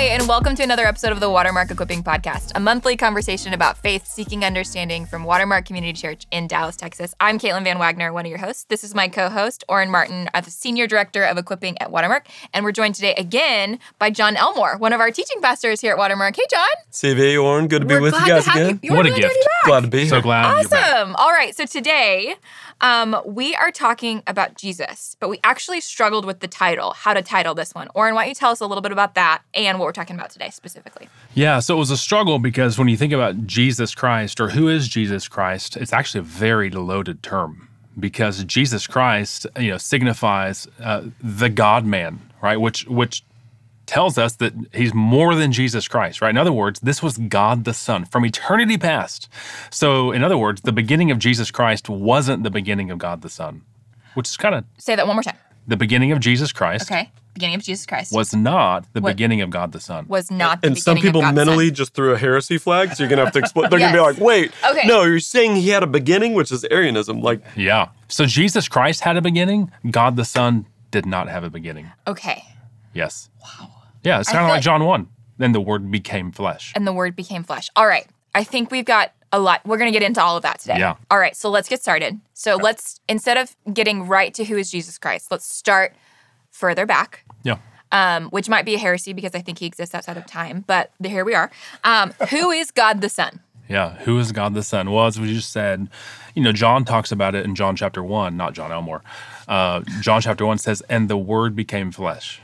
Hi, and welcome to another episode of the Watermark Equipping Podcast, a monthly conversation about faith seeking understanding from Watermark Community Church in Dallas, Texas. I'm Caitlin Van Wagoner, one of your hosts. This is my co host, Oren Martin, the Senior Director of Equipping at Watermark. And we're joined today again by John Elmore, one of our teaching pastors here at Watermark. Hey, John. CV, Oren, good to be We're with you guys to have again. You. You're What a gift. to be back. Glad to be here. So glad. Awesome. All right. So today, um, we are talking about Jesus, but we actually struggled with the title, how to title this one. Oren, why don't you tell us a little bit about that and what we're talking about today specifically? Yeah, so it was a struggle because when you think about Jesus Christ or who is Jesus Christ, it's actually a very loaded term because Jesus Christ, you know, signifies uh, the God man, right? Which which tells us that he's more than Jesus Christ, right? In other words, this was God the Son from eternity past. So, in other words, the beginning of Jesus Christ wasn't the beginning of God the Son, which is kind of Say that one more time. The beginning of Jesus Christ Okay. Beginning of Jesus Christ was not the What? beginning of God the Son. was not the And some beginning people of God's mentally Son. just threw a heresy flag, so you're gonna have to explain. They're gonna be like, "Wait, Okay. no, you're saying he had a beginning, which is Arianism." Like, Yeah. So Jesus Christ had a beginning. God the Son did not have a beginning. Okay. Yes. Wow. Yeah, it's I kind of feel like like- John 1. Then the word became flesh. And the word became flesh. All right. I think we've got a lot. We're going to get into all of that today. Yeah. All right. So let's get started. So let's, instead of getting right to who is Jesus Christ, let's start further back. Yeah. um, which might be a heresy because I think he exists outside of time, but here we are. Um, who is God the Son? Yeah. Who is God the Son? Well, as we just said, you know, John talks about it in John chapter 1, not John Elmore. Uh, John chapter 1 says, and the word became flesh.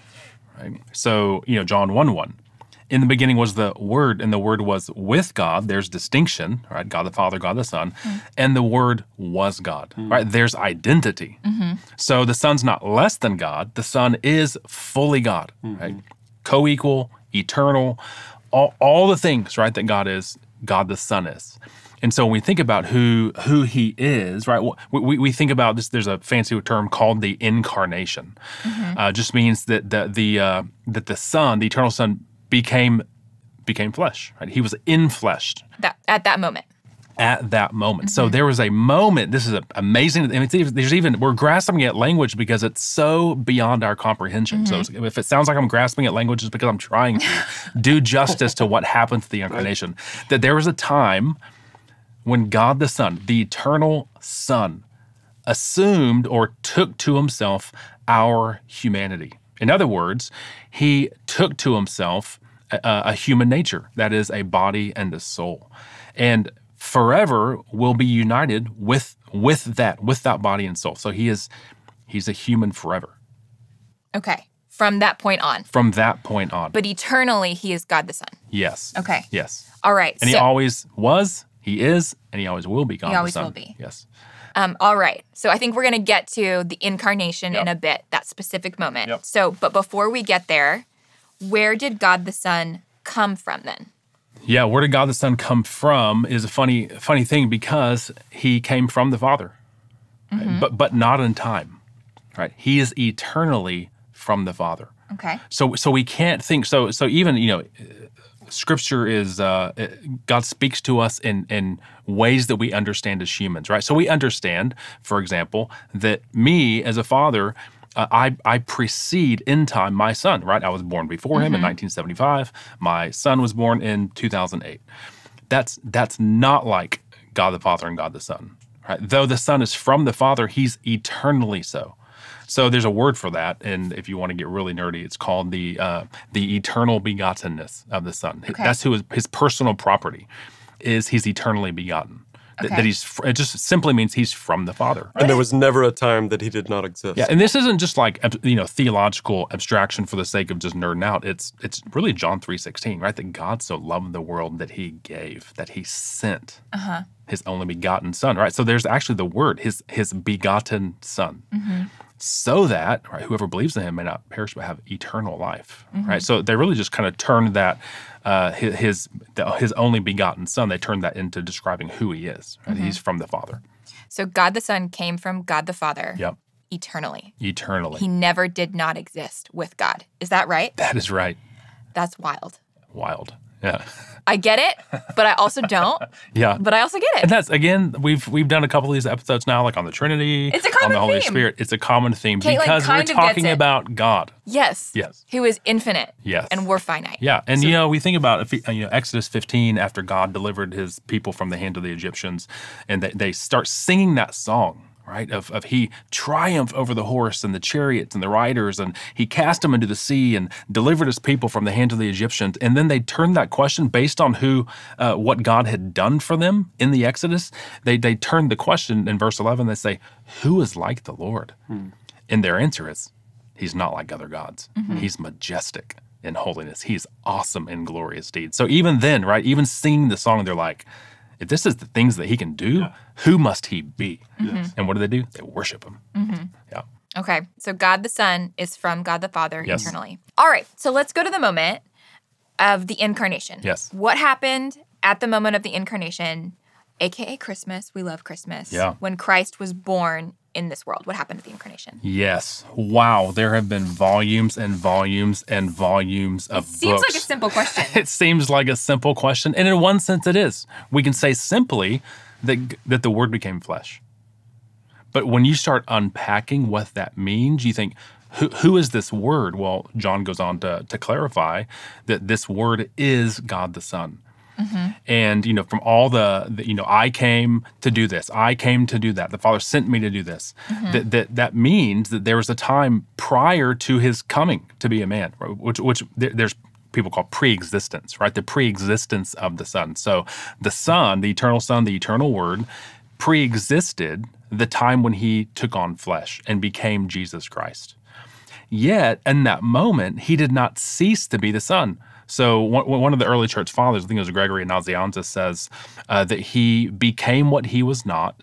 Right. So, you know, John 1 1. In the beginning was the Word, and the Word was with God. There's distinction, right? God the Father, God the Son. Mm. And the Word was God, mm. right? There's identity. Mm-hmm. So the Son's not less than God. The Son is fully God, mm-hmm. right? Co equal, eternal, all, all the things, right, that God is, God the Son is. And so when we think about who who he is, right? We, we, we think about this. There's a fancy term called the incarnation. Mm-hmm. Uh, just means that the the uh, that the Son, the eternal Son, became became flesh. Right? He was infleshed That at that moment. at that moment. So mm-hmm. there was a moment. This is amazing. I mean, even- there's even we're grasping at language because it's so beyond our comprehension. So mm-hmm. if it sounds like I'm grasping at language, it's because I'm trying to do justice to what happened to the incarnation. That there was a time when God the Son, the eternal Son, assumed or took to himself our humanity. In other words, he took to himself a, a human nature that is a body and a soul, and forever will be united with with that with that body and soul. So he is he's a human forever Okay. From that point on. from that point on. But eternally, he is God the Son. yes. Okay. Yes. All right. And he always was. He is, and he always will be. God the Son. He always will be. Yes. Um, all right. So I think we're going to get to the incarnation in a bit, that specific moment. Yep. So, but before we get there, where did God the Son come from then? Yeah, where did God the Son come from is a funny, funny thing because he came from the Father. Mm-hmm. but but not in time, right? He is eternally from the Father. Okay. So so we can't think so so even you know, Scripture is uh, God speaks to us in in ways that we understand as humans, right? So we understand, for example, that me as a father. Uh, I, I precede in time my son, right? I was born before him in 1975. My son was born in 2008. That's that's not like God the Father and God the Son, right? Though the Son is from the Father, he's eternally so. So there's a word for that, and if you want to get really nerdy, it's called the uh, the eternal begottenness of the Son. That's who his, his personal property is. He's eternally begotten. That, Okay. that he's fr- it just simply means he's from the Father. and there was never a time that he did not exist. Yeah, and this isn't just like you know theological abstraction for the sake of just nerding out. It's it's really John three sixteen, right? That God so loved the world that He gave, that He sent His only begotten Son, right? So there's actually the word His His begotten Son, so that right, whoever believes in Him may not perish but have eternal life, right? So they really just kind of turned that uh, his his, the, his only begotten Son. They turned that into describing who He is. Right? He's from the Father. So God the Son came from God the Father Yep, eternally. eternally. He never did not exist with God. Is that right? that is right. That's wild. Wild. Yeah. I get it, but I also don't. Yeah. But I also get it. And that's again, we've we've done a couple of these episodes now, like on the Trinity, It's a common on the Holy theme. Spirit. It's a common theme Caitlin because we're of gets talking about God. Yes. Yes. Who is infinite. Yes. And we're finite. Yeah, and you know we think about you know Exodus 15 after God delivered His people from the hand of the Egyptians, and they, they start singing that song. Right of, of he triumphed over the horse and the chariots and the riders and he cast them into the sea and delivered his people from the hand of the Egyptians. And then they turned that question based on who uh, what God had done for them in the Exodus. They they turned the question in verse 11 they say who is like the Lord? And their answer is he's not like other gods. He's majestic in holiness. He's awesome in glorious deeds. So even then, right, even singing the song, they're like, if this is the things that he can do, who must he be? Mm-hmm. And what do they do? They worship him. Mm-hmm. Yeah. Okay. So God the Son is from God the Father Yes. eternally. All right. So let's go to the moment of the incarnation. Yes. What happened at the moment of the incarnation, aka Christmas? We love Christmas. Yeah. When Christ was born in this world. What happened at the incarnation? Yes. Wow. There have been volumes and volumes and volumes of Seems books. like a simple question. it seems like a simple question, and in one sense, it is. We can say simply that that the Word became flesh. But when you start unpacking what that means, you think, who, who is this Word? Well, John goes on to, to clarify that this Word is God the Son. Mm-hmm. And you know, from all the, the, you know, I came to do this. I came to do that. The Father sent me to do this. Mm-hmm. That that that means that there was a time prior to His coming to be a man, which which there's people call pre-existence, right? The pre-existence of the Son. So the Son, the eternal Son, the eternal Word, pre-existed the time when He took on flesh and became Jesus Christ. Yet, in that moment, he did not cease to be the Son. So, one, one of the early church fathers, I think it was Gregory Nazianzus, says uh, that he became what he was not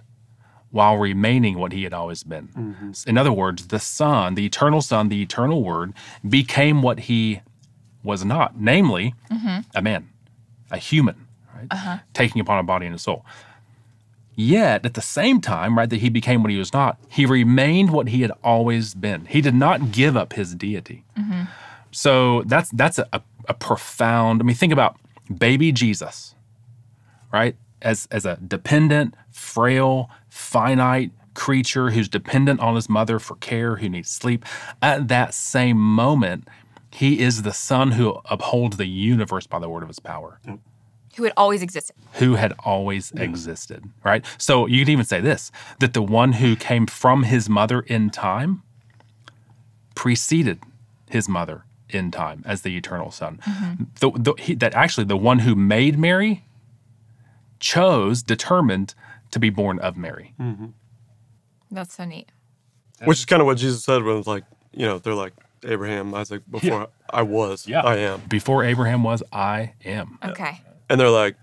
while remaining what he had always been. Mm-hmm. In other words, the Son, the eternal Son, the eternal Word, became what he was not, namely, mm-hmm. a man, a human, right? Uh-huh. Taking upon a body and a soul. Yet at the same time, right, that he became what he was not, he remained what he had always been. He did not give up his deity. Mm-hmm. So that's that's a, a profound. I mean, think about baby Jesus, right? As as a dependent, frail, finite creature who's dependent on his mother for care, who needs sleep. At that same moment, he is the son who upholds the universe by the word of his power Who had always existed. who had always existed, right? So you could even say this that the one who came from his mother in time preceded his mother in time as the eternal son. Mm-hmm. The, the, he, that actually the one who made Mary chose, determined to be born of Mary. Mm-hmm. That's so neat. Which is kind of what Jesus said when it's like, you know, they're like Abraham, Isaac, before I was, I am. Before Abraham was, I am. Okay. And they're like,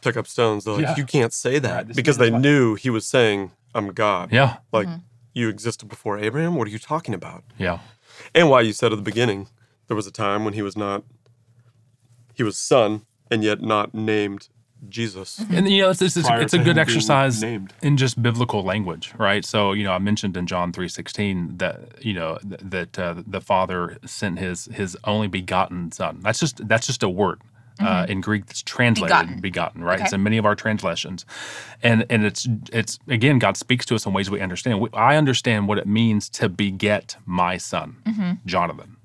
pick up stones. They're like, Yeah. you can't say that Right, because they is like- knew he was saying, I'm God. Yeah. Like, mm-hmm. you existed before Abraham? What are you talking about? Yeah. And why you said at the beginning, there was a time when he was not, he was son and yet not named Jesus. And you know, it's it's, it's, it's a good exercise named. in just biblical language, right? So you know, I mentioned in John three sixteen that you know th- that uh, the Father sent his his only begotten Son. That's just that's just a word. Uh, in Greek, that's translated Begotten. begotten, right? Okay. It's in many of our translations, and and it's it's again, God speaks to us in ways we understand. We, I understand what it means to beget my son, Jonathan,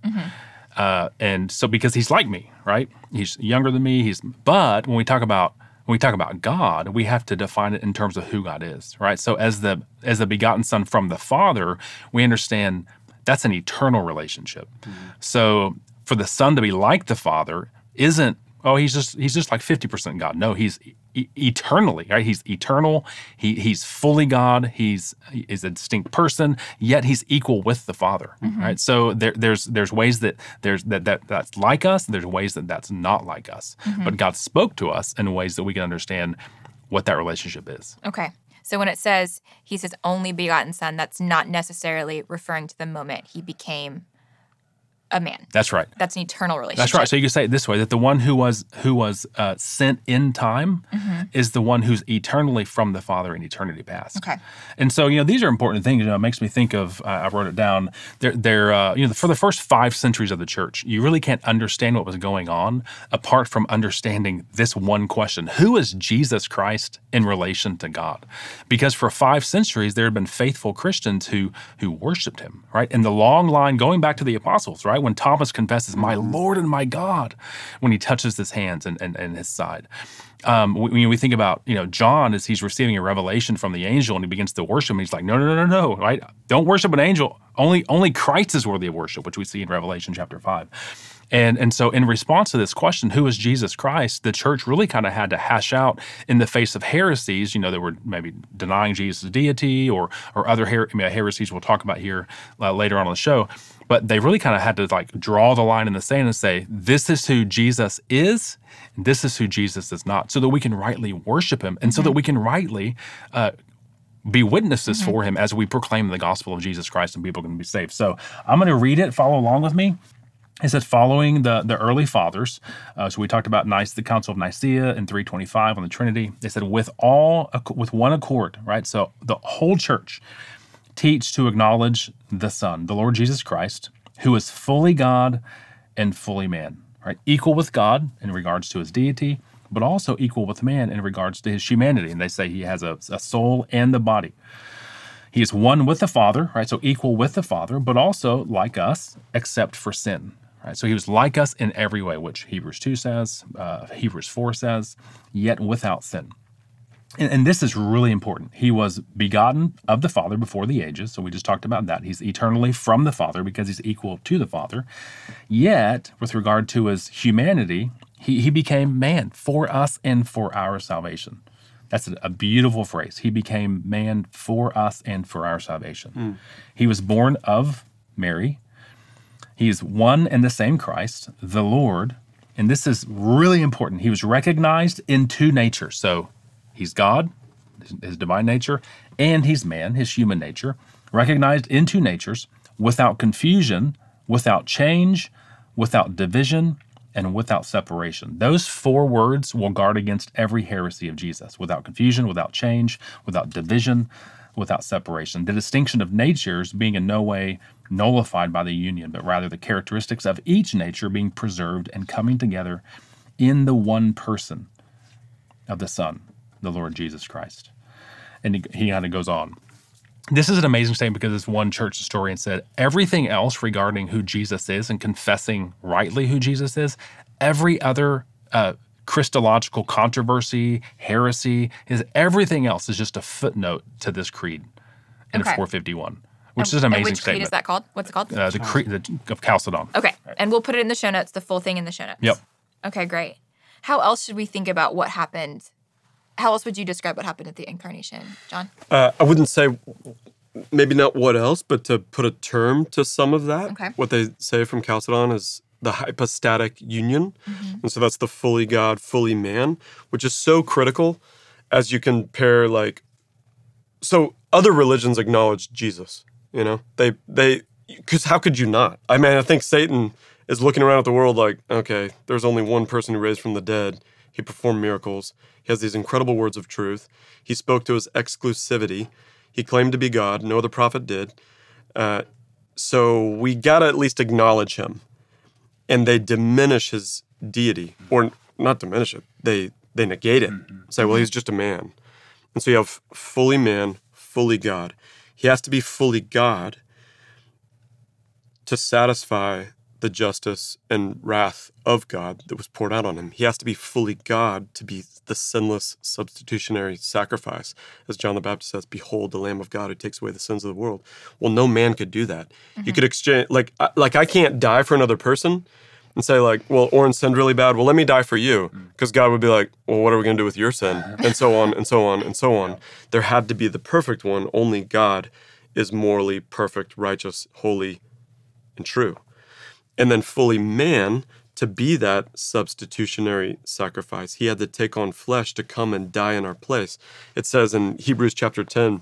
uh, and so because he's like me, right? He's younger than me. He's but when we talk about when we talk about God, we have to define it in terms of who God is, right? So as the as the begotten Son from the Father, we understand that's an eternal relationship. So for the Son to be like the Father isn't oh he's just he's just like fifty percent God. No, he's e- eternally right. He's eternal. He he's fully God. He's is a distinct person. Yet he's equal with the Father. Mm-hmm. Right. So there, there's there's ways that there's that, that that's like us. There's ways that that's not like us. Mm-hmm. But God spoke to us in ways that we can understand what that relationship is. Okay. So when it says he's his only begotten son, that's not necessarily referring to the moment he became a man. That's right. That's an eternal relationship. That's right. So you could say it this way: that the one who was who was uh, sent in time Mm-hmm. is the one who's eternally from the Father in eternity past. Okay. And so you know these are important things. You know, it makes me think of. Uh, I wrote it down. They're, they're uh, you know for the first five centuries of the church, you really can't understand what was going on apart from understanding this one question: Who is Jesus Christ in relation to God? Because for five centuries there had been faithful Christians who who worshipped Him, right? And the long line going back to the apostles, right? When Thomas confesses, "My Lord and my God," when he touches his hands and and, and his side um, when we think about you know John as he's receiving a revelation from the angel and he begins to worship him, he's like, no, no, no, no, no, right? Don't worship an angel. Only only Christ is worthy of worship, which we see in Revelation chapter five. And and so in response to this question, who is Jesus Christ? The church really kind of had to hash out in the face of heresies. You know, that were maybe denying Jesus' deity or or other her- I mean, heresies we'll talk about here uh, later on in the show. But they really kind of had to like draw the line in the sand and say, this is who Jesus is, and this is who Jesus is not, so that we can rightly worship him and so that we can rightly uh, be witnesses for him as we proclaim the gospel of Jesus Christ and people can be saved. So I'm going to read it, follow along with me. It says, following the, the early fathers, uh, so we talked about Nice, the Council of Nicaea in 325 on the Trinity. They said, with all, with one accord, right? So the whole church teach to acknowledge the Son, the Lord Jesus Christ, who is fully God and fully man, right? Equal with God in regards to his deity, but also equal with man in regards to his humanity. And they say he has a, a soul and the body. He is one with the Father, right? So equal with the Father, but also like us, except for sin. Right? So he was like us in every way, which Hebrews 2 says, uh, Hebrews 4 says, yet without sin. And, and this is really important. He was begotten of the Father before the ages. So we just talked about that. He's eternally from the Father because he's equal to the Father. Yet, with regard to his humanity, he, he became man for us and for our salvation. That's a, a beautiful phrase. He became man for us and for our salvation. He was born of Mary. He's one and the same Christ, the Lord. And this is really important. He was recognized in two natures. So he's God, his divine nature, and he's man, his human nature, recognized in two natures without confusion, without change, without division, and without separation. Those four words will guard against every heresy of Jesus without confusion, without change, without division, without separation. The distinction of natures being in no way nullified by the union, but rather the characteristics of each nature being preserved and coming together in the one person of the Son, the Lord Jesus Christ. And he, he kind of goes on. This is an amazing statement because this one church historian said everything else regarding who Jesus is and confessing rightly who Jesus is, every other uh, Christological controversy, heresy, is everything else is just a footnote to this creed in Okay. 451, which is an And amazing which creed is that called? What's it called? Uh, the creed the, of Chalcedon. okay. And we'll put it in the show notes, the full thing in the show notes. Yep. Okay, great. How else should we think about what happened? How else would you describe what happened at the incarnation, John? Uh, I wouldn't say maybe not what else, but to put a term to some of that. Okay. What they say from Chalcedon is the hypostatic union. And so that's the fully God, fully man, which is so critical as you compare like so other religions acknowledge Jesus, you know? They they cuz how could you not? I mean, I think Satan is looking around at the world like, okay, there's only one person who raised from the dead. He performed miracles. He has these incredible words of truth. He spoke to his exclusivity. He claimed to be God. No other prophet did. Uh, so we got to at least acknowledge him. And they diminish his deity, or not diminish it. They they negate it. Mm-hmm. Say, well, he's just a man. And so you have fully man, fully God. He has to be fully God to satisfy the justice and wrath of God that was poured out on him. He has to be fully God to be the sinless substitutionary sacrifice. As John the Baptist says, Behold the Lamb of God who takes away the sins of the world. Well, no man could do that. You could mm-hmm. exchange, like, I- like I can't die for another person and say, like, well, Oren sinned really bad. Well, let me die for you. Mm. Because God would be like, well, what are we going to do with your sin? And so on and so on and so on. There had to be the perfect one. Only God is morally perfect, righteous, holy, and true and then fully man to be that substitutionary sacrifice. He had to take on flesh to come and die in our place. It says in Hebrews chapter 10,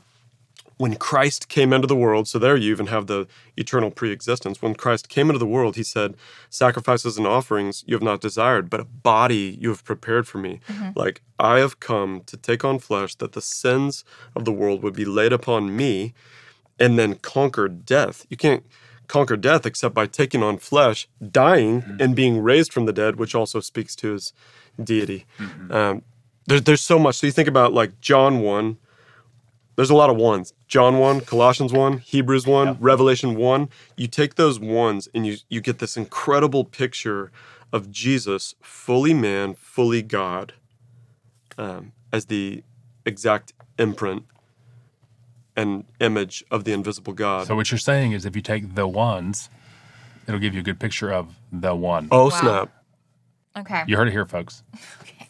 when Christ came into the world, so there you even have the eternal preexistence. When Christ came into the world, he said, Sacrifices and offerings you have not desired, but a body you have prepared for me. Mm-hmm. Like, I have come to take on flesh that the sins of the world would be laid upon me and then conquer death. You can't conquer death except by taking on flesh, dying, and being raised from the dead, which also speaks to his deity. Um, there, there's so much. So you think about like John 1, there's a lot of ones. John 1, Colossians 1, Hebrews 1, Revelation 1. You take those ones and you, you get this incredible picture of Jesus, fully man, fully God, um, as the exact imprint and image of the invisible God. So what you're saying is if you take the ones, it'll give you a good picture of the one. oh, Wow. snap. Okay. You heard it here, folks.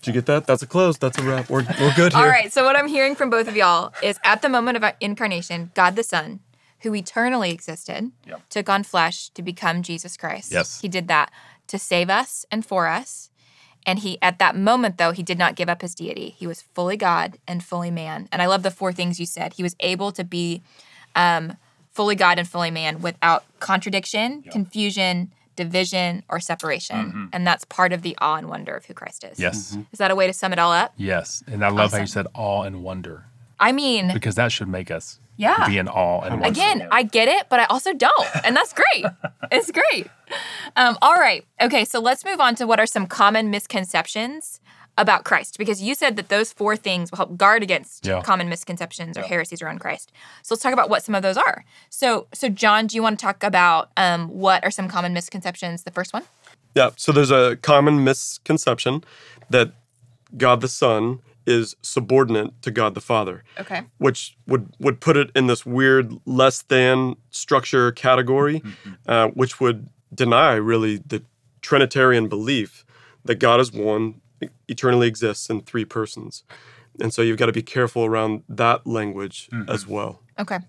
Did you get that? That's a close. That's a wrap. We're, we're good here. All right. So what I'm hearing from both of y'all is at the moment of uh, incarnation, God the Son, who eternally existed, Yep. took on flesh to become Jesus Christ. Yes. He did that to save us and for us. And he at that moment though, he did not give up his deity. He was fully God and fully man. And I love the four things you said. He was able to be um, fully God and fully man without contradiction, confusion, division, or separation. And that's part of the awe and wonder of who Christ is. Yes. Is that a way to sum it all up? Yes. And I love how you said awe and wonder I mean, because that should make us Yeah. be in awe and wonder. Again, I get it, but I also don't. And that's great. it's great. Um, all right. Okay, so let's move on to what are some common misconceptions about Christ. Because you said that those four things will help guard against Yeah. common misconceptions or heresies around Christ. So let's talk about what some of those are. So, so John, do you want to talk about um, what are some common misconceptions? The first one? Yeah. So there's a common misconception that God the Son is subordinate to God the Father, Okay. which would would put it in this weird less than structure category, mm-hmm. uh, which would deny really the Trinitarian belief that God is one, eternally exists in three persons, and so you've got to be careful around that language mm-hmm. as well. Okay.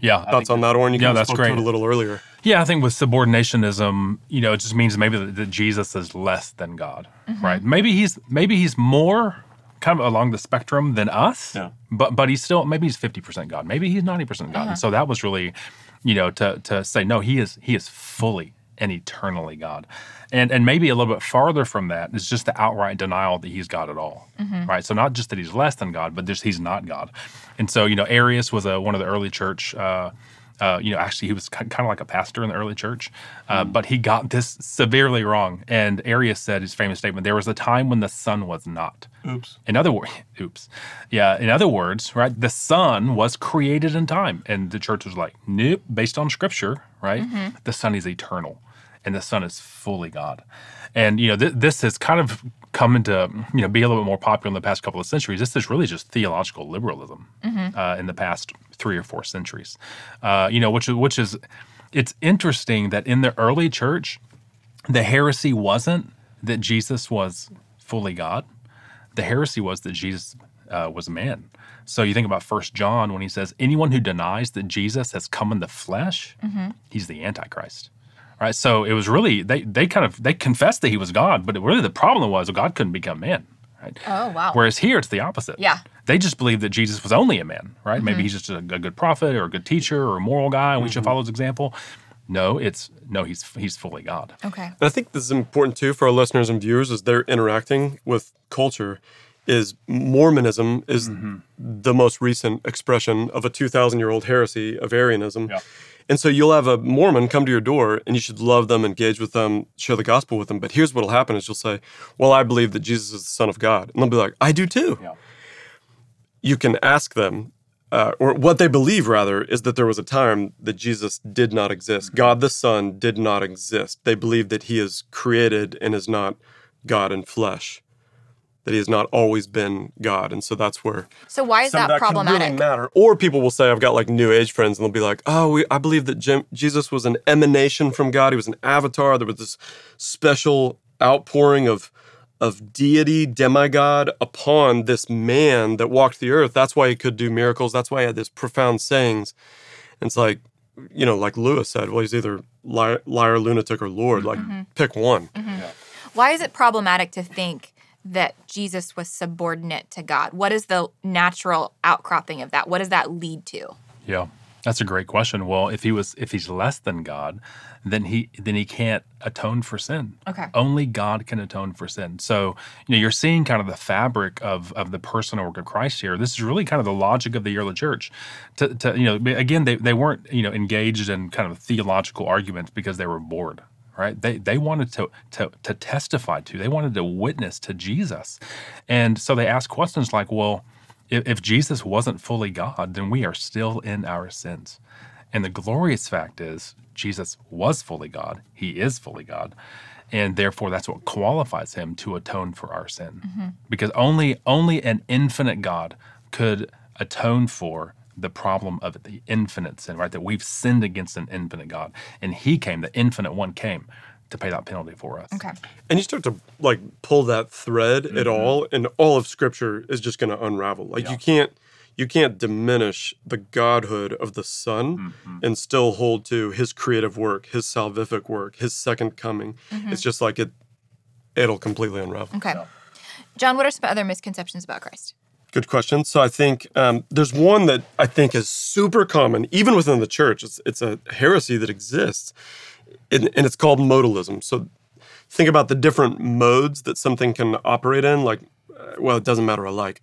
Yeah. Thoughts on that, Oren? You Yeah, that's spoke to great. it a little earlier. Yeah, I think with subordinationism, you know, it just means maybe that, that Jesus is less than God, mm-hmm. right? Maybe he's maybe he's more kind of along the spectrum than us. Yeah. But but he's still maybe he's fifty percent God, maybe he's ninety percent God. And so that was really, you know, to to say no, he is he is fully and eternally God, and and maybe a little bit farther from that is just the outright denial that he's God at all, right? So not just that he's less than God, but just he's not God. And so you know, Arius was a, one of the early church. Uh, uh, you know, actually, he was kind of like a pastor in the early church, uh, but he got this severely wrong. And Arius said his famous statement: "There was a time when the son was not." Oops. In other words, oops, yeah. In other words, right, the son was created in time, and the church was like, "Nope." Based on Scripture, right, the son is eternal, and the son is fully God. And you know, th- this has kind of come into you know be a little bit more popular in the past couple of centuries. This is really just theological liberalism uh, in the past three or four centuries. Uh, you know, which is which is it's interesting that in the early church, the heresy wasn't that Jesus was fully God. The heresy was that Jesus uh, was a man. So you think about First John when he says, "Anyone who denies that Jesus has come in the flesh, he's the Antichrist." Right. So it was really they they kind of they confessed that he was God, but really the problem was God couldn't become man. Right. Oh, wow. Whereas here it's the opposite. Yeah. They just believed that Jesus was only a man, right? Maybe mm-hmm. he's just a, a good prophet or a good teacher or a moral guy, and we should mm-hmm. follow his example. No, it's no, he's he's fully God. Okay. And I think this is important too for our listeners and viewers as they're interacting with culture. Is Mormonism is mm-hmm. the most recent expression of a 2,000 year old heresy of Arianism. Yeah. And so you'll have a Mormon come to your door and you should love them, engage with them, share the gospel with them. But here's what'll happen is you'll say, Well, I believe that Jesus is the Son of God. And they'll be like, I do too. Yeah. You can ask them, uh, or what they believe rather, is that there was a time that Jesus did not exist. God the Son did not exist. They believe that he is created and is not God in flesh, that he has not always been God. And so that's where So why is that, that problematic? really matter. Or people will say, I've got like new age friends, and they'll be like, oh, we, I believe that Jim, Jesus was an emanation from God. He was an avatar. There was this special outpouring of of deity, demigod upon this man that walked the earth. That's why he could do miracles. That's why he had this profound sayings. And it's like, you know, like Lewis said, well, he's either liar, liar lunatic, or Lord. Like, mm-hmm. pick one. Mm-hmm. Why is it problematic to think that Jesus was subordinate to God? What is the natural outcropping of that? What does that lead to? Yeah. That's a great question. Well, if he was if he's less than God, then he then he can't atone for sin. Okay. Only God can atone for sin. So, you know, you're seeing kind of the fabric of of the personal work of Christ here. This is really kind of the logic of the early church. To, to you know, again, they, they weren't, you know, engaged in kind of theological arguments because they were bored right? They they wanted to to to testify to. They wanted to witness to Jesus, and so they asked questions like, "Well, if, if Jesus wasn't fully God, then we are still in our sins." And the glorious fact is, Jesus was fully God. He is fully God. And therefore, that's what qualifies him to atone for our sin. Mm-hmm. Because only, only an infinite God could atone for the problem of the infinite sin, right? That we've sinned against an infinite God. And he came, the infinite one came to pay that penalty for us. Okay. And you start to like pull that thread at mm-hmm. all, and all of Scripture is just going to unravel. Like you can't you can't diminish the godhood of the Son mm-hmm. and still hold to His creative work, His salvific work, His second coming. Mm-hmm. It's just like it it'll completely unravel. Okay. John, what are some other misconceptions about Christ? Good question. So I think um, there's one that I think is super common, even within the church. It's, it's a heresy that exists, and, and it's called modalism. So think about the different modes that something can operate in. Like, uh, well, it doesn't matter alike.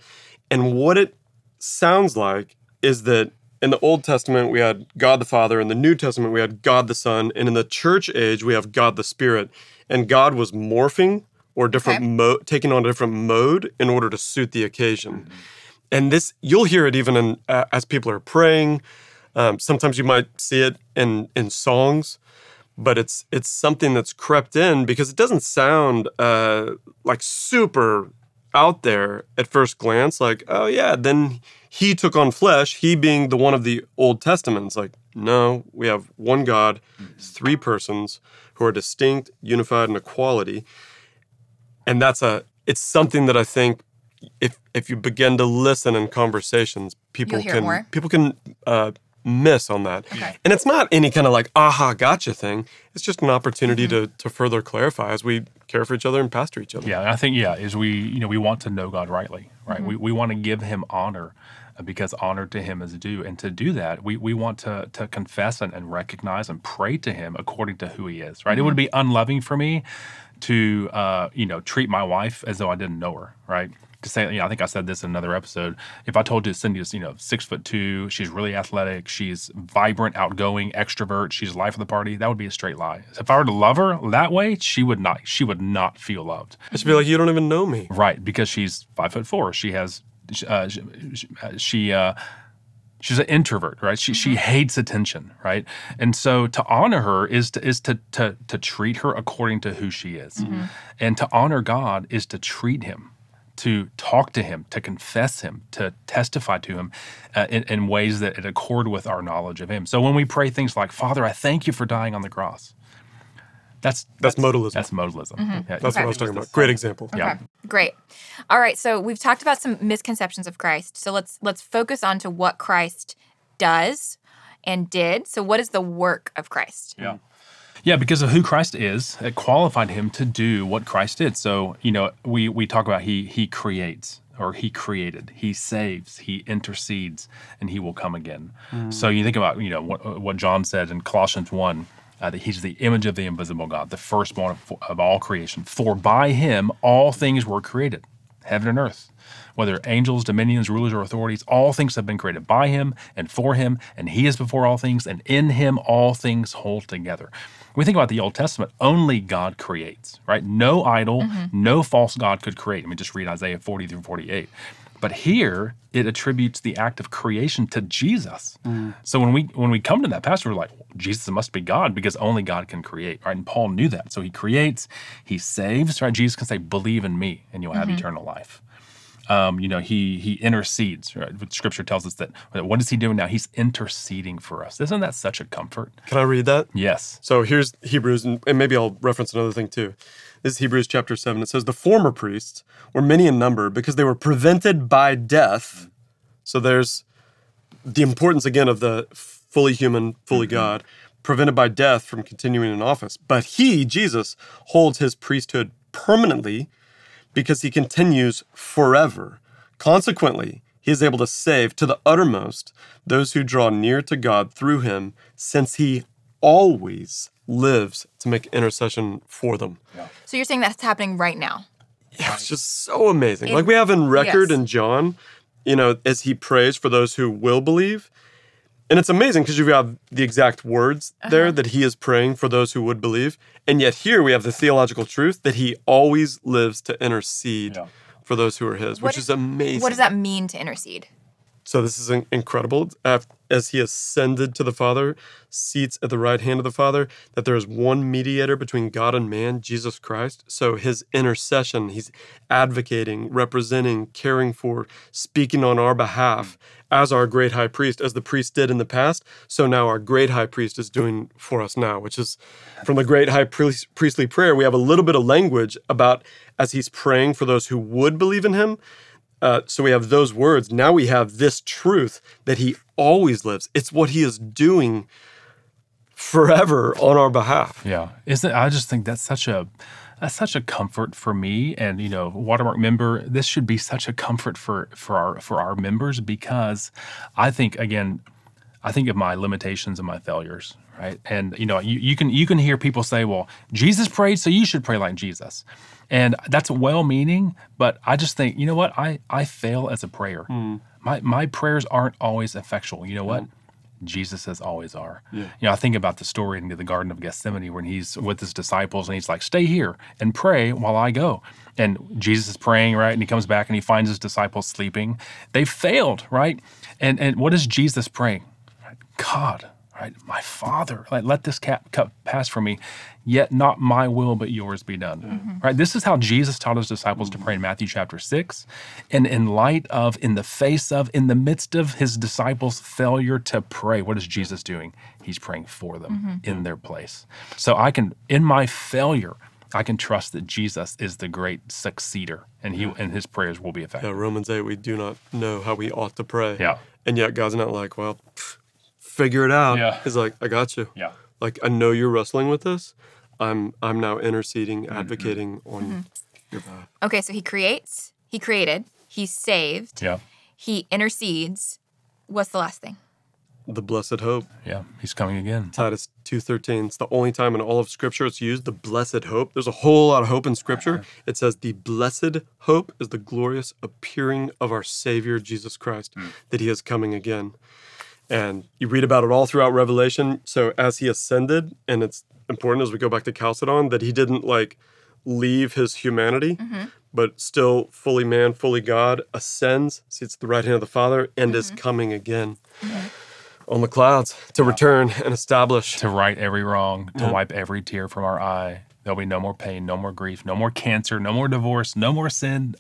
And what it sounds like is that in the Old Testament we had God the Father, in the New Testament we had God the Son, and in the church age we have God the Spirit. And God was morphing or different Okay. mo- taking on a different mode in order to suit the occasion. And this you'll hear it even in uh, as people are praying. Um, sometimes you might see it in in songs, but it's it's something that's crept in because it doesn't sound uh, like super out there at first glance. Like, oh yeah, then he took on flesh. He being the one of the Old Testament. It's like, no, we have one God, three persons who are distinct, unified, and equality. And that's a it's something that I think if if you begin to listen in conversations, people can more. people can uh, miss on that. Okay. And it's not any kind of like aha gotcha thing. It's just an opportunity Mm-hmm. to to further clarify as we care for each other and pastor each other. Yeah, and I think yeah, is we you know we want to know God rightly, right? We we want to give Him honor uh, because honor to Him is due, and to do that, we we want to to confess and, and recognize and pray to Him according to who He is, right? It would be unloving for me to uh, you know treat my wife as though I didn't know her, right? To say, you know, I think I said this in another episode. If I told you Cindy's, you know, six foot two, she's really athletic, she's vibrant, outgoing, extrovert, she's life of the party, that would be a straight lie. If I were to love her that way, she would not. She would not feel loved. Should be like you don't even know me. Right, because she's five foot four. She has, uh, she, she uh, she's an introvert, right? She she hates attention, right? And so to honor her is to is to to to treat her according to who she is, and to honor God is to treat Him, to talk to Him, to confess Him, to testify to Him, uh, in, in ways that it accord with our knowledge of Him. So when we pray things like, "Father, I thank you for dying on the cross," that's That's modalism. That's modalism. Mm-hmm. Yeah, That's what I was talking about. Great example. Yeah. Great. All right. So we've talked about some misconceptions of Christ. So let's let's focus on to what Christ does and did. So what is the work of Christ? Yeah. Yeah, because of who Christ is, it qualified him to do what Christ did. So, you know, we we talk about he he creates or he created, he saves, he intercedes, and he will come again. Mm. So you think about, you know, what, what John said in Colossians 1, uh, that he's the image of the invisible God, the firstborn of, of all creation. For by him all things were created, heaven and earth. Whether angels, dominions, rulers, or authorities, all things have been created by him and for him, and he is before all things, and in him all things hold together. When we think about the Old Testament, only God creates, right? No idol, no false God could create. I mean, just read Isaiah 40 through 48. But here it attributes the act of creation to Jesus. So when we when we come to that passage, we're like, Jesus must be God because only God can create, right? And Paul knew that. So he creates, he saves, right? Jesus can say, believe in me and you'll have eternal life. Um, you know, he he intercedes, right? Scripture tells us that what is he doing now? He's interceding for us. Isn't that such a comfort? Can I read that? Yes. So here's Hebrews, and, and maybe I'll reference another thing too. This is Hebrews chapter 7. It says, The former priests were many in number because they were prevented by death. So there's the importance again of the fully human, fully mm-hmm. God, prevented by death from continuing in office. But he, Jesus, holds his priesthood permanently because he continues forever. Consequently, he is able to save to the uttermost those who draw near to God through him, since he always lives to make intercession for them. So you're saying that's happening right now. Yeah, it's just so amazing. like we have in record yes. in John, you know, as he prays for those who will believe. And it's amazing because you have the exact words uh-huh. there that he is praying for those who would believe. And yet here we have the theological truth that he always lives to intercede Yeah. for those who are his, What which is- is amazing. What does that mean to intercede? So this is incredible. As he ascended to the Father, seats at the right hand of the Father, that there is one mediator between God and man, Jesus Christ. So his intercession, he's advocating, representing, caring for, speaking on our behalf as our great high priest, as the priest did in the past. So now our great high priest is doing for us now, which is from the great high priest, priestly prayer. We have a little bit of language about as he's praying for those who would believe in him. Uh, so we have those words. Now we have this truth that he always lives. It's what he is doing forever on our behalf. Yeah, isn't I just think that's such a that's such a comfort for me and you know watermark member this should be such a comfort for for our for our members because I think again I think of my limitations and my failures right and you know you, you can you can hear people say well Jesus prayed so you should pray like Jesus and that's well meaning but I just think you know what I I fail as a prayer hmm. my my prayers aren't always effectual you know what Jesus says always are. You know, I think about the story in the Garden of Gethsemane when he's with his disciples and he's like, stay here and pray while I go. And Jesus is praying, right? And he comes back and he finds his disciples sleeping. They failed, right? And and what is Jesus praying? God, right? My Father, like, let this cap, cup pass from me, yet not my will, but yours be done. Mm-hmm. Right? This is how Jesus taught his disciples to pray in Matthew chapter 6. And in light of, in the face of, in the midst of his disciples' failure to pray, what is Jesus doing? He's praying for them mm-hmm. in their place. So I can, in my failure, I can trust that Jesus is the great succeeder and he and his prayers will be effective. Yeah, Romans 8, we do not know how we ought to pray. Yeah. And yet God's not like, well, pff, figure it out. Yeah. He's like, I got you. Yeah. Like, I know you're wrestling with this. I'm I'm now interceding, Mm-hmm. advocating on your behalf. Okay, so he creates, he created, he saved, Yeah. he intercedes. What's the last thing? The blessed hope. Yeah. He's coming again. Titus 2:13. It's the only time in all of scripture it's used the blessed hope. There's a whole lot of hope in scripture. It says the blessed hope is the glorious appearing of our savior Jesus Christ that he is coming again. And you read about it all throughout Revelation. So as he ascended and it's important as we go back to Chalcedon that he didn't like leave his humanity mm-hmm. but still fully man, fully God ascends, sits at the right hand of the Father and is mm-hmm. coming again. Mm-hmm. On the clouds to return and establish to right every wrong, to wipe every tear from our eye. There'll be no more pain, no more grief, no more cancer, no more divorce, no more sin.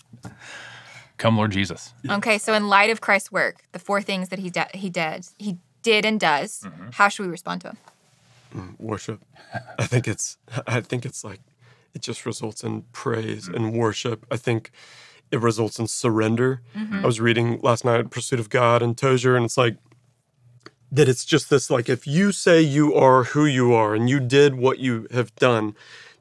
Come, Lord Jesus. Okay, so in light of Christ's work, the four things that he de- he did, he did and does, mm-hmm. how should we respond to him? Mm, worship. I think it's I think it's like it just results in praise mm-hmm. and worship. I think it results in surrender. Mm-hmm. I was reading last night Pursuit of God and Tozer and it's like that it's just this like if you say you are who you are and you did what you have done,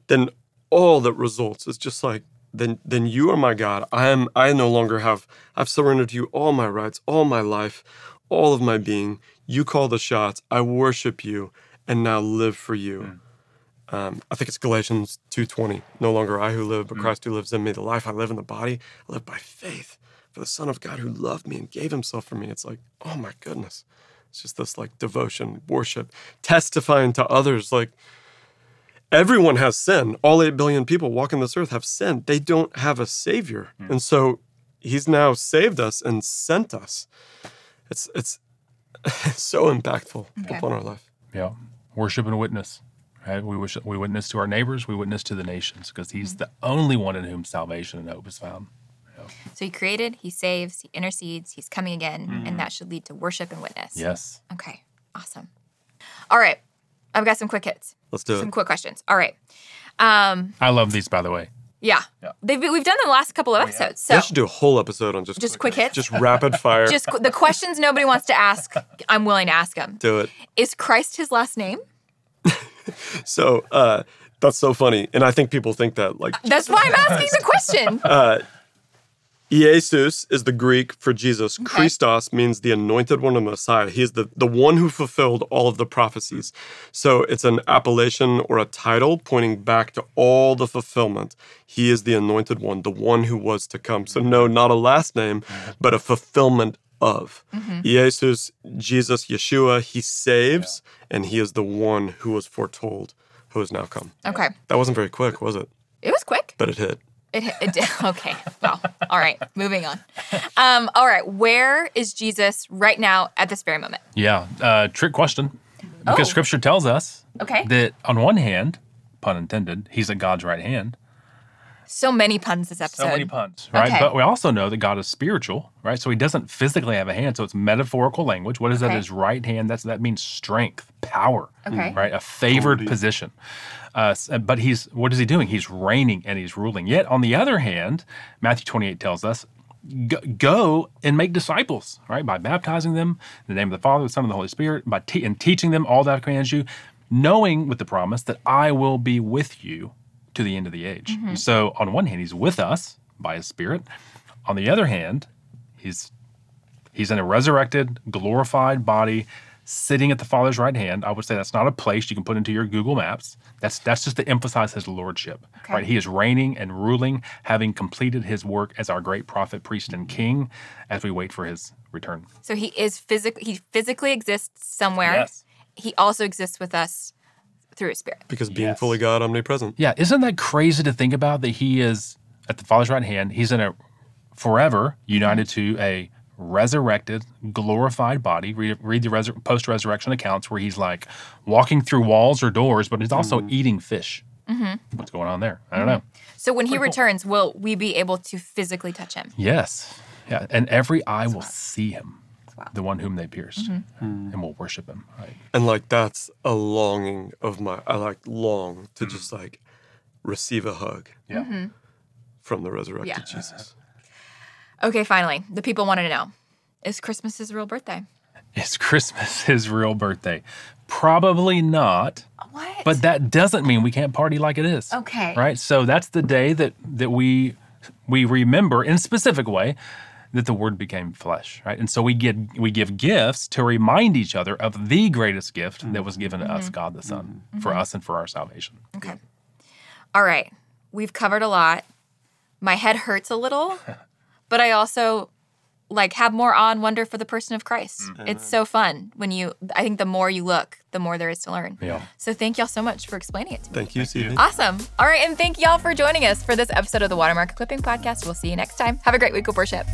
then all that results is just like then then you are my God. I am I no longer have I've surrendered to you all my rights, all my life, all of my being. You call the shots. I worship you and now live for you. Um, I think it's Galatians 2:20. No longer I who live, but Christ who lives in me. The life I live in the body, I live by faith for the Son of God who loved me and gave himself for me. It's like, oh my goodness. It's just this like devotion, worship, testifying to others. Like everyone has sin. All 8 billion people walking this earth have sinned. They don't have a savior. Hmm. And so he's now saved us and sent us. It's it's, it's so impactful Okay. upon our life. Yeah. Worship and witness. Right? We wish we witness to our neighbors, we witness to the nations, because he's hmm. the only one in whom salvation and hope is found. So he created, he saves, he intercedes, he's coming again, and hmm. that should lead to worship and witness. Yes. Okay, awesome. All right, I've got some quick hits, Let's do some it. quick questions. All right, um, I love these, by the way. yeah, They've, we've done them the last couple of episodes. So I should do a whole episode on just Just quick hits? just rapid fire. just qu- the questions nobody wants to ask, I'm willing to ask them. do it. Is Christ his last name? So uh, that's so funny, and I think people think that like That's why I'm asking the question. Jesus is the Greek for Jesus. Christos means the anointed one of the Messiah. He is the, the one who fulfilled all of the prophecies. So it's an appellation or a title pointing back to all the fulfillment. He is the anointed one, the one who was to come. So, no, not a last name, mm-hmm. but a fulfillment of. Mm-hmm. Jesus, Jesus, Yeshua, he saves, and he is the one who was foretold, who has now come. Okay. That wasn't very quick, was it? It was quick. But it hit. It, it did. Okay. Well, all right. Moving on. Um, all right. Where is Jesus right now at this very moment? Yeah, uh, trick question. Because Oh. Scripture tells us Okay. that on one hand, pun intended, he's at God's right hand. So many puns this episode. So many puns, right? Okay. But we also know that God is spiritual, right? So he doesn't physically have a hand. So it's metaphorical language. What is that? His right hand. That's that means strength, power, Okay. right? A favored position. Uh, but he's what is he doing? He's reigning and he's ruling. Yet on the other hand, Matthew 28 tells us. Go, go and make disciples, right? By baptizing them in the name of the Father, the Son, and the Holy Spirit, by te- and teaching them all that I command you, knowing with the promise that I will be with you to the end of the age. Mm-hmm. So, on one hand, he's with us by his spirit. On the other hand, he's he's in a resurrected, glorified body sitting at the Father's right hand. I would say that's not a place you can put into your Google Maps. That's that's just to emphasize his lordship. Okay. Right? He is reigning and ruling, having completed his work as our great prophet, priest, and king as we wait for his return. So he is physically he physically exists somewhere. Yes. He also exists with us through his spirit. Because being Yes. fully God, omnipresent. Yeah, isn't that crazy to think about that he is at the Father's right hand? He's in a forever united to a resurrected, glorified body. Read, read the resur- post resurrection accounts where he's like walking through walls or doors, but he's also mm-hmm. eating fish. Mm-hmm. What's going on there? I don't know. Mm-hmm. So when he returns, will we be able to physically touch him? Yes. Yeah. And every eye will see him, wow. the one whom they pierced, mm-hmm. mm. and will worship him. Right. And like that's a longing of my I like long to mm. just like receive a hug Yeah. Mm-hmm. from the resurrected Yeah. Jesus. Okay, finally, the people wanted to know: Is Christmas his real birthday? Is Christmas his real birthday? Probably not. What? But that doesn't mean we can't party like it is. Okay. Right? So that's the day that that we we remember in a specific way that the word became flesh, right? And so we get we give gifts to remind each other of the greatest gift that was given to us, mm-hmm. God the Son, mm-hmm. for mm-hmm. us and for our salvation. Okay. All right. We've covered a lot. My head hurts a little, but I also like have more awe and wonder for the person of Christ. It's so fun when you I think the more you look, the more there is to learn. Yeah. So thank y'all so much for explaining it to me. Thank you, Stevie. Awesome. All right, and thank y'all for joining us for this episode of the Watermark Equipping Podcast. We'll see you next time. Have a great week of worship.